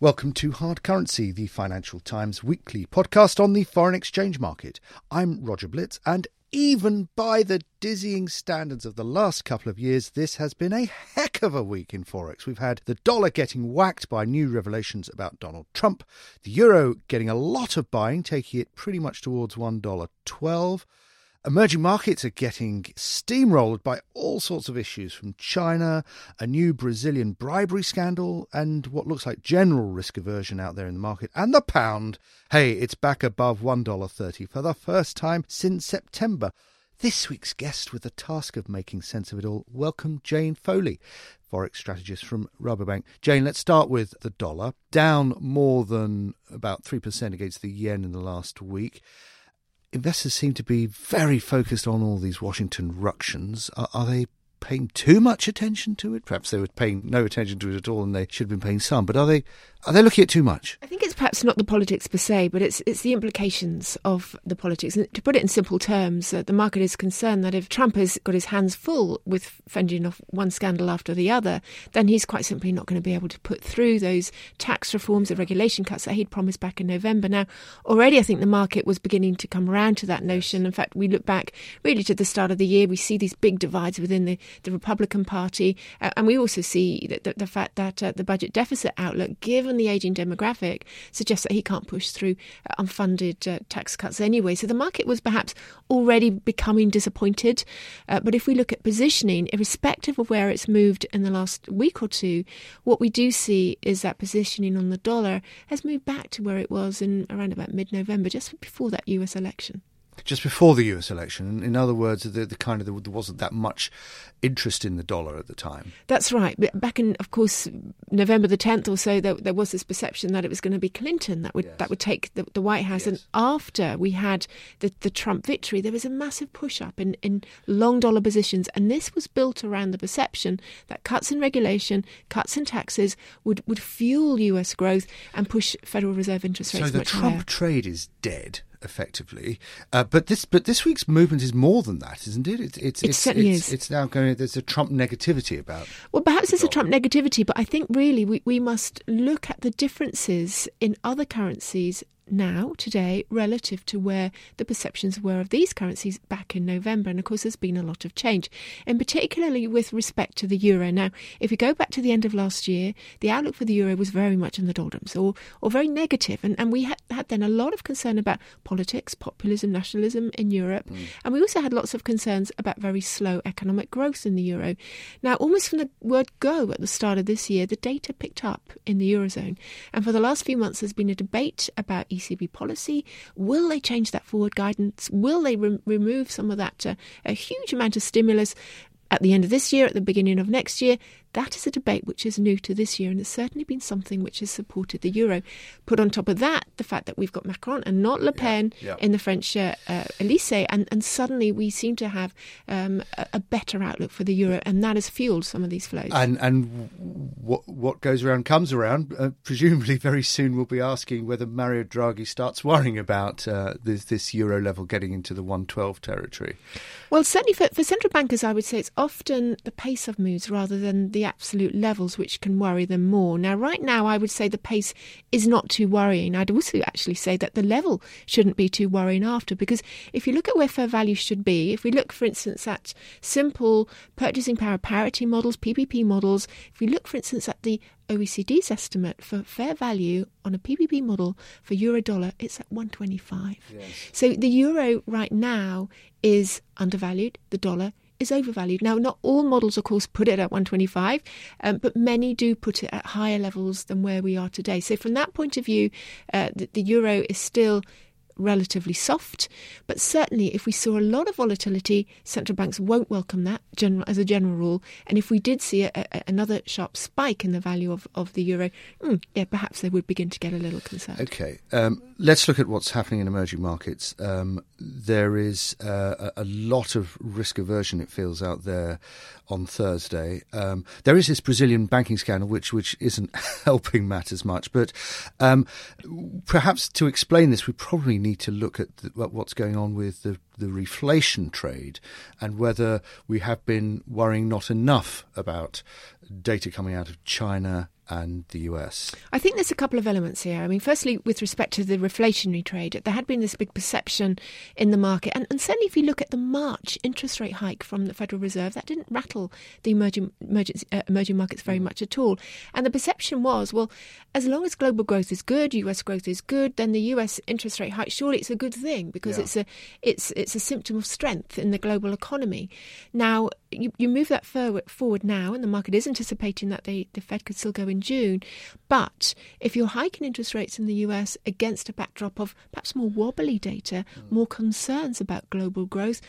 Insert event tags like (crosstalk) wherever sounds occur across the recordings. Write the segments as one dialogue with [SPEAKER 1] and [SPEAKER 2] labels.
[SPEAKER 1] Welcome to Hard Currency, the Financial Times weekly podcast on the foreign exchange market. I'm Roger Blitz, and even by the dizzying standards of the last couple of years, this has been a heck of a week in Forex. We've had the dollar getting whacked by new revelations about Donald Trump, the euro getting a lot of buying, taking it pretty much towards $1.12. Emerging markets are getting steamrolled by all sorts of issues from China, a new Brazilian bribery scandal, and what looks like general risk aversion out there in the market. And the pound, hey, it's back above $1.30 for the first time since September. This week's guest with the task of making sense of it all, welcome Jane Foley, Forex strategist from Rabobank. Jane, let's start with the dollar, down more than about 3% against the yen in the last week investors seem to be very focused on all these Washington ructions. Are, are, they paying too much attention to it? Perhaps they were paying no attention to it at all, and they should have been paying some. But are they are they looking at too much?
[SPEAKER 2] I think it's perhaps not the politics per se, but it's it's the implications of the politics. And to put it in simple terms, uh, the market is concerned that if Trump has got his hands full with fending off one scandal after the other, then he's quite simply not going to be able to put through those tax reforms, the regulation cuts that he'd promised back in November. Now, already I think the market was beginning to come around to that notion. In fact, we look back really to the start of the year, we see these big divides within the, the Republican Party, uh, and we also see that the, the fact that uh, the budget deficit outlook, given the ageing demographic, suggests that he can't push through uh, unfunded uh, tax cuts anyway. So the market was perhaps already becoming disappointed. Uh, but if we look at positioning, irrespective of where it's moved in the last week or two, what we do see is that positioning on the dollar has moved back to where it was in around about mid November, just before that US election
[SPEAKER 1] just before the US election. In other words, the, the kind of the, there wasn't that much interest in the dollar at the time.
[SPEAKER 2] That's right. Back in, of course, November the 10th or so, there, there was this perception that it was going to be Clinton that would yes. that would take the, the White House. Yes. And after we had the, the Trump victory, there was a massive push up in, in long dollar positions, and this was built around the perception that cuts in regulation, cuts in taxes would would fuel U.S. growth and push Federal Reserve interest rates.
[SPEAKER 1] So the Trump
[SPEAKER 2] higher.
[SPEAKER 1] trade is dead effectively. Uh, but this but this week's movement is more than that, isn't it?
[SPEAKER 2] It's it's it it's, certainly
[SPEAKER 1] it's,
[SPEAKER 2] is.
[SPEAKER 1] It's now going. There's a Trump negativity about.
[SPEAKER 2] Well, perhaps there's a Trump negativity, but I think really we, we must look at the differences in other currencies now, today, relative to where the perceptions were of these currencies back in November. And of course, there's been a lot of change, and particularly with respect to the euro. Now, if we go back to the end of last year, the outlook for the euro was very much in the doldrums or, or very negative. And, and we had, had then a lot of concern about politics, populism, nationalism in Europe. Mm. And we also had lots of concerns about very slow economic growth in the euro. Now, almost from the word go at the start of this year, the data picked up in the eurozone. And for the last few months, there's been a debate about ECB policy? Will they change that forward guidance? Will they re- remove some of that uh, a huge amount of stimulus at the end of this year, at the beginning of next year? That is a debate which is new to this year and has certainly been something which has supported the euro. Put on top of that, the fact that we've got Macron and not Le Pen yeah, yeah. in the French uh, uh, Elysee, and, and suddenly we seem to have um, a, a, better outlook for the euro, and that has fueled some of these flows.
[SPEAKER 1] And and what what goes around comes around. Uh, presumably, very soon we'll be asking whether Mario Draghi starts worrying about uh, this this euro level getting into the 112 territory.
[SPEAKER 2] Well, certainly for, for central bankers, I would say it's often the pace of moves rather than the absolute levels which can worry them more. Now, right now, I would say the pace is not too worrying. I'd also actually say that the level shouldn't be too worrying after, because if you look at where fair value should be, if we look, for instance, at simple purchasing power parity models, PPP models, if we look, for instance, at the OECD's estimate for fair value on a PPP model for euro dollar, it's at 125. Yes. So the euro right now is undervalued, the dollar is overvalued. Now, not all models, of course, put it at 125, um, but many do put it at higher levels than where we are today. So, from that point of view, uh, the, the euro is still relatively soft. But certainly, if we saw a lot of volatility, central banks won't welcome that general, as a general rule. And if we did see a, a, another sharp spike in the value of, of the euro, mm, yeah, perhaps they would begin to get a little concerned.
[SPEAKER 1] Okay, um, let's look at what's happening in emerging markets. Um, there is uh, a lot of risk aversion, it feels, out there on Thursday. Um, there is this Brazilian banking scandal, which which isn't (laughs) helping matters much. But um, perhaps to explain this, we probably need to look at the, what's going on with the the reflation trade and whether we have been worrying not enough about data coming out of China and the US?
[SPEAKER 2] I think there's a couple of elements here. I mean, firstly, with respect to the reflationary trade, there had been this big perception in the market, and, and certainly if you look at the March interest rate hike from the Federal Reserve, that didn't rattle the emerging emerging, uh, emerging markets very mm. much at all. And the perception was, well, as long as global growth is good, US growth is good, then the US interest rate hike surely it's a good thing because yeah. it's a it's it's a symptom of strength in the global economy. Now you, you move that forward, forward now, and the market is anticipating that the, the Fed could still go in June. But if you're hiking interest rates in the US against a backdrop of perhaps more wobbly data, mm. more concerns about global growth,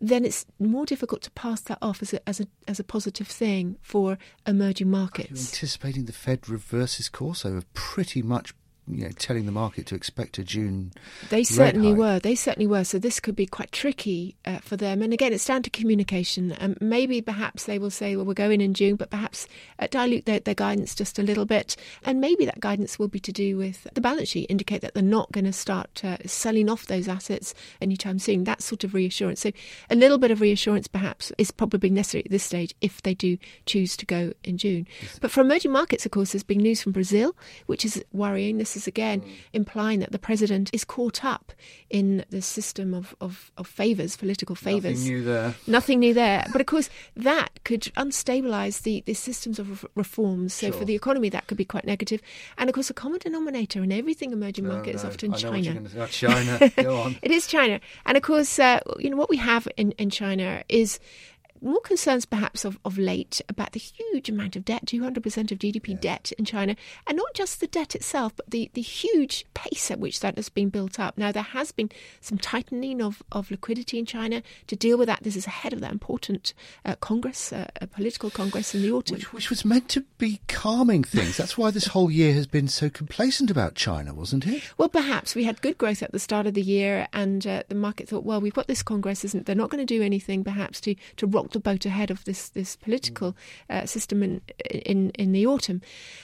[SPEAKER 2] then it's more difficult to pass that off as a, as a, as a positive thing for emerging markets.
[SPEAKER 1] Anticipating the Fed reverses course over pretty much you know, telling the market to expect a June.
[SPEAKER 2] They certainly were. They certainly were. So this could be quite tricky uh, for them. And again, it's down to communication. And um, maybe perhaps they will say, well, we're going in June, but perhaps uh, dilute their, their, guidance just a little bit. And maybe that guidance will be to do with the balance sheet, indicate that they're not going to start uh, selling off those assets anytime soon. That sort of reassurance. So a little bit of reassurance perhaps is probably necessary at this stage if they do choose to go in June. But for emerging markets, of course, there's big news from Brazil, which is worrying. This is again mm. implying that the president is caught up in the system of, of, of favours, political favours.
[SPEAKER 1] Nothing new there.
[SPEAKER 2] Nothing new there. But of course, that could unstabilise the, the systems of reforms. So sure. for the economy, that could be quite negative. And of course, a common denominator in everything emerging oh, market no. is often China.
[SPEAKER 1] China. (laughs) Go on.
[SPEAKER 2] it is China. And of course, uh, you know, what we have in, in China is more concerns perhaps of, of late about the huge amount of debt, 200% of GDP debt in China, and not just the debt itself, but the, the huge pace at which that has been built up. Now, there has been some tightening of, of liquidity in China to deal with that. This is ahead of that important uh, Congress, uh, a political Congress in the autumn.
[SPEAKER 1] Which, which was meant to be calming things. That's why this whole year has been so complacent about China, wasn't it?
[SPEAKER 2] Well, perhaps. We had good growth at the start of the year, and uh, the market thought, well, we've got this Congress, isn't they're not going to do anything perhaps to, to rock boat ahead of this this political uh, system in, in in the autumn.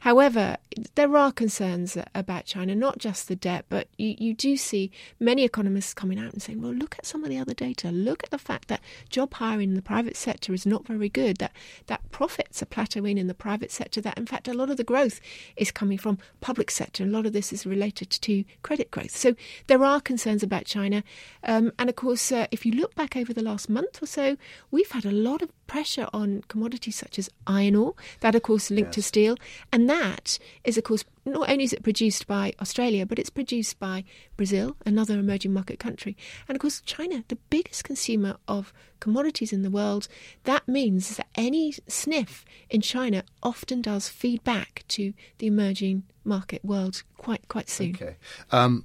[SPEAKER 2] However, there are concerns about China, not just the debt, but you, you do see many economists coming out and saying, well, look at some of the other data. Look at the fact that job hiring in the private sector is not very good. That that profits are plateauing in the private sector. That in fact a lot of the growth is coming from public sector. A lot of this is related to credit growth. So there are concerns about China, um, and of course, uh, if you look back over the last month or so, we've had a lot of pressure on commodities such as iron ore, that of course linked yes. to steel, and that is of course not only is it produced by Australia, but it's produced by Brazil, another emerging market country, and of course China, the biggest consumer of commodities in the world. That means that any sniff in China often does feed back to the emerging market world quite quite soon.
[SPEAKER 1] Okay, um,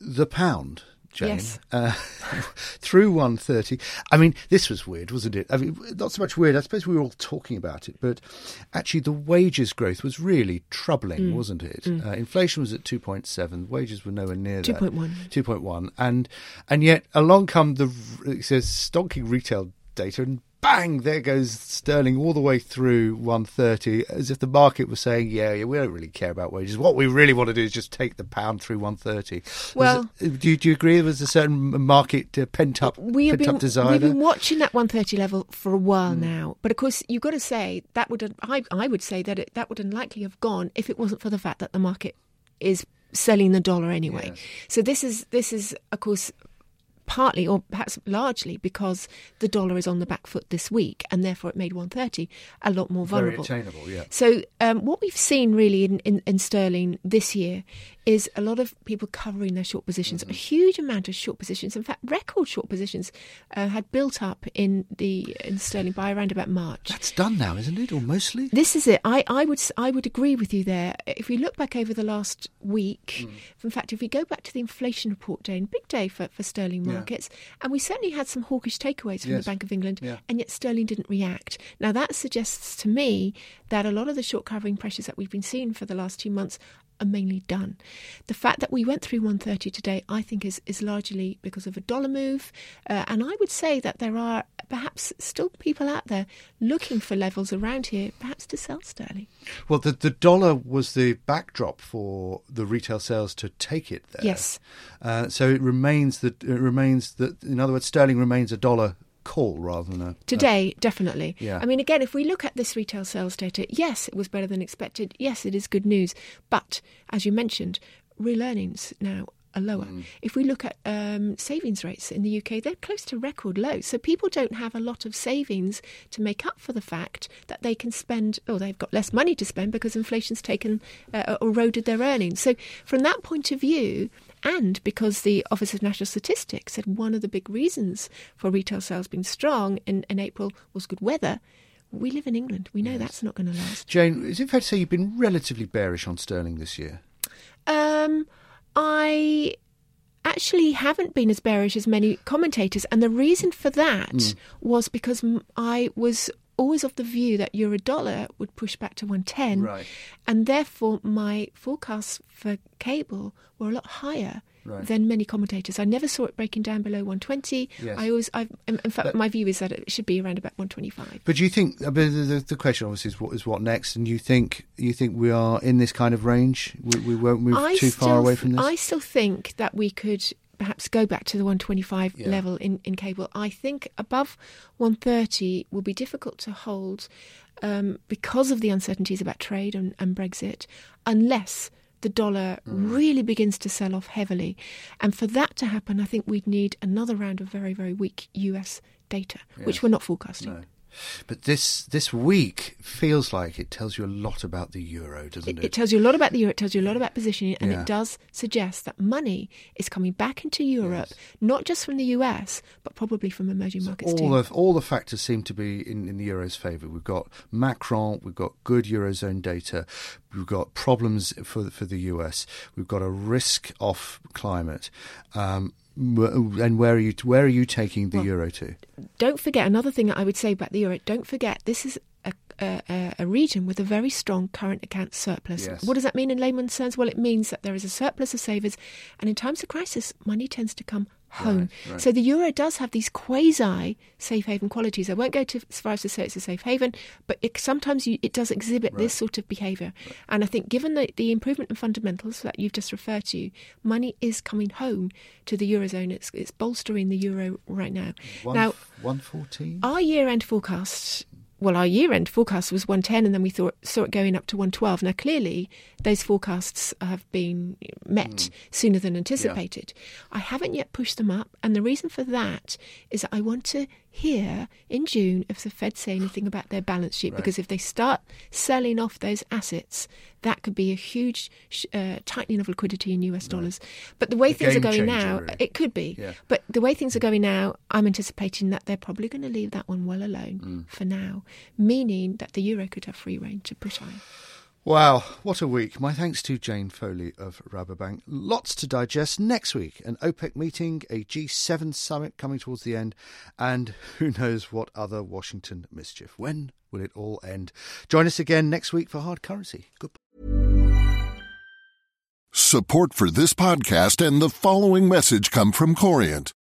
[SPEAKER 1] the pound Jane.
[SPEAKER 2] Yes. Uh, (laughs)
[SPEAKER 1] through 130. I mean, this was weird, wasn't it? I mean, not so much weird. I suppose we were all talking about it, but actually, the wages growth was really troubling, mm. wasn't it? Mm. Uh, inflation was at 2.7. Wages were nowhere near that.
[SPEAKER 2] 2.1.
[SPEAKER 1] 2.1. And and yet, along come the it says stonking retail data and bang, there goes sterling all the way through 130, as if the market was saying, yeah, yeah, we don't really care about wages. What we really want to do is just take the pound through 130.
[SPEAKER 2] Well,
[SPEAKER 1] it, do, you, do you agree there was a certain market uh, pent up, we pent been, up desire?
[SPEAKER 2] We've been watching that 130 level for a while mm. now, but of course, you've got to say that would I, I would say that it, that would unlikely have gone if it wasn't for the fact that the market is selling the dollar anyway. Yes. So this is this is of course partly or perhaps largely because the dollar is on the back foot this week and therefore it made 130 a lot more vulnerable.
[SPEAKER 1] Very attainable, yeah.
[SPEAKER 2] So um, what we've seen really in, in, in, sterling this year is a lot of people covering their short positions.
[SPEAKER 1] Mm-hmm.
[SPEAKER 2] A huge amount of short positions, in fact, record short positions, uh, had built up in the in sterling by around about March.
[SPEAKER 1] That's done now, isn't it, or mostly?
[SPEAKER 2] This is it. I, I would I would agree with you there. If we look back over the last week, in fact, if we go back to the inflation report day, and big day for, for sterling. Markets, and we certainly had some hawkish takeaways from
[SPEAKER 1] Yes.
[SPEAKER 2] the Bank of England, and yet sterling didn't react. Now that suggests to me that a lot of the short covering pressures that we've been seeing for the last two months are mainly done. The fact that we went through 130 today, I think, is, is largely because of a dollar move. Uh, and I would say that there are perhaps still people out there looking for levels around here, perhaps to sell sterling.
[SPEAKER 1] Well, the the dollar was the backdrop for the retail sales to take it there.
[SPEAKER 2] Yes.
[SPEAKER 1] Uh, so it remains that it remains that in other words, sterling remains a dollar call rather than a
[SPEAKER 2] Today, definitely.
[SPEAKER 1] Yeah.
[SPEAKER 2] I mean, again, if we look at this retail sales data, yes, it was better than expected. Yes, it is good news. But as you mentioned, real earnings now are lower. If we look at um, savings rates in the UK, they're close to record lows. So people don't have a lot of savings to make up for the fact that they can spend, or they've got less money to spend because inflation's taken, uh, eroded their earnings. So from that point of view, and because the Office of National Statistics said one of the big reasons for retail sales being strong in, in April was good weather, we live in England. We know that's not going to last.
[SPEAKER 1] Jane, is it fair to say you've been relatively bearish on sterling this year?
[SPEAKER 2] Um, I actually haven't been as bearish as many commentators, and the reason for that was because I was always of the view that euro dollar would push back to 110
[SPEAKER 1] Right.
[SPEAKER 2] and therefore my forecasts for cable were a lot higher
[SPEAKER 1] Right.
[SPEAKER 2] than many commentators i never saw it breaking down below 120
[SPEAKER 1] Yes.
[SPEAKER 2] i always I've, in fact
[SPEAKER 1] But-
[SPEAKER 2] my view is that it should be around about 125
[SPEAKER 1] But do you think uh, mean, the, the, the question obviously is what is what next? And you think you think we are in this kind of range? We, we won't move
[SPEAKER 2] I
[SPEAKER 1] too far away from this.
[SPEAKER 2] I still think that we could perhaps go back to the 125
[SPEAKER 1] Yeah.
[SPEAKER 2] level in, in cable. I think above 130 will be difficult to hold um, because of the uncertainties about trade and, and Brexit, unless the dollar
[SPEAKER 1] Mm.
[SPEAKER 2] really begins to sell off heavily. And for that to happen, I think we'd need another round of very, very weak US data,
[SPEAKER 1] Yes.
[SPEAKER 2] which we're not forecasting.
[SPEAKER 1] No. But this this week feels like it tells you a lot about the euro, doesn't
[SPEAKER 2] It,
[SPEAKER 1] it?
[SPEAKER 2] it tells you a lot about the euro. It tells you a lot about positioning, and
[SPEAKER 1] Yeah.
[SPEAKER 2] it does suggest that money is coming back into Europe, not just from the US, but probably from emerging markets
[SPEAKER 1] all
[SPEAKER 2] too.
[SPEAKER 1] the all the factors seem to be in, in the euro's favour. We've got Macron, we've got good eurozone data, we've got problems for for the US, we've got a risk off climate. Um, and where are you where are you taking the
[SPEAKER 2] Well,
[SPEAKER 1] euro to?
[SPEAKER 2] don't forget another thing that I would say about the euro. Don't forget this is a, a, a- a region with a very strong current account surplus.
[SPEAKER 1] Yes.
[SPEAKER 2] What does that mean in layman's terms? Well, it means that there is a surplus of savers, and in times of crisis, money tends to come home.
[SPEAKER 1] Right, right.
[SPEAKER 2] So the euro does have these quasi safe haven qualities. I won't go to as far as to say it's a safe haven, but it, sometimes you, it does exhibit this sort of behaviour. And I think, given the, the improvement in fundamentals that you've just referred to, money is coming home to the eurozone. It's, it's bolstering the euro right now.
[SPEAKER 1] One,
[SPEAKER 2] now,
[SPEAKER 1] one fourteen.
[SPEAKER 2] our year-end forecast, well, our year-end forecast was 110, and then we thought saw it going up to 112. Now, clearly, those forecasts have been met hmm. sooner than anticipated. I haven't yet pushed them up, and the reason for that is that I want to hear in June if the Fed say anything about their balance sheet,
[SPEAKER 1] Right.
[SPEAKER 2] because if they start selling off those assets, that could be a huge uh, tightening of liquidity in US dollars. But the way
[SPEAKER 1] A
[SPEAKER 2] things are going
[SPEAKER 1] changer,
[SPEAKER 2] now,
[SPEAKER 1] really.
[SPEAKER 2] it could be.
[SPEAKER 1] Yeah.
[SPEAKER 2] But the way things are going now, I'm anticipating that they're probably going to leave that one well alone
[SPEAKER 1] Mm.
[SPEAKER 2] for now, meaning that the euro could have free reign to push higher.
[SPEAKER 1] Wow, what a week. My thanks to Jane Foley of Rabobank. Lots to digest next week. An OPEC meeting, a G7 summit coming towards the end, and who knows what other Washington mischief. When will it all end? Join us again next week for Hard Currency. Goodbye.
[SPEAKER 3] Support for this podcast and the following message come from Corient.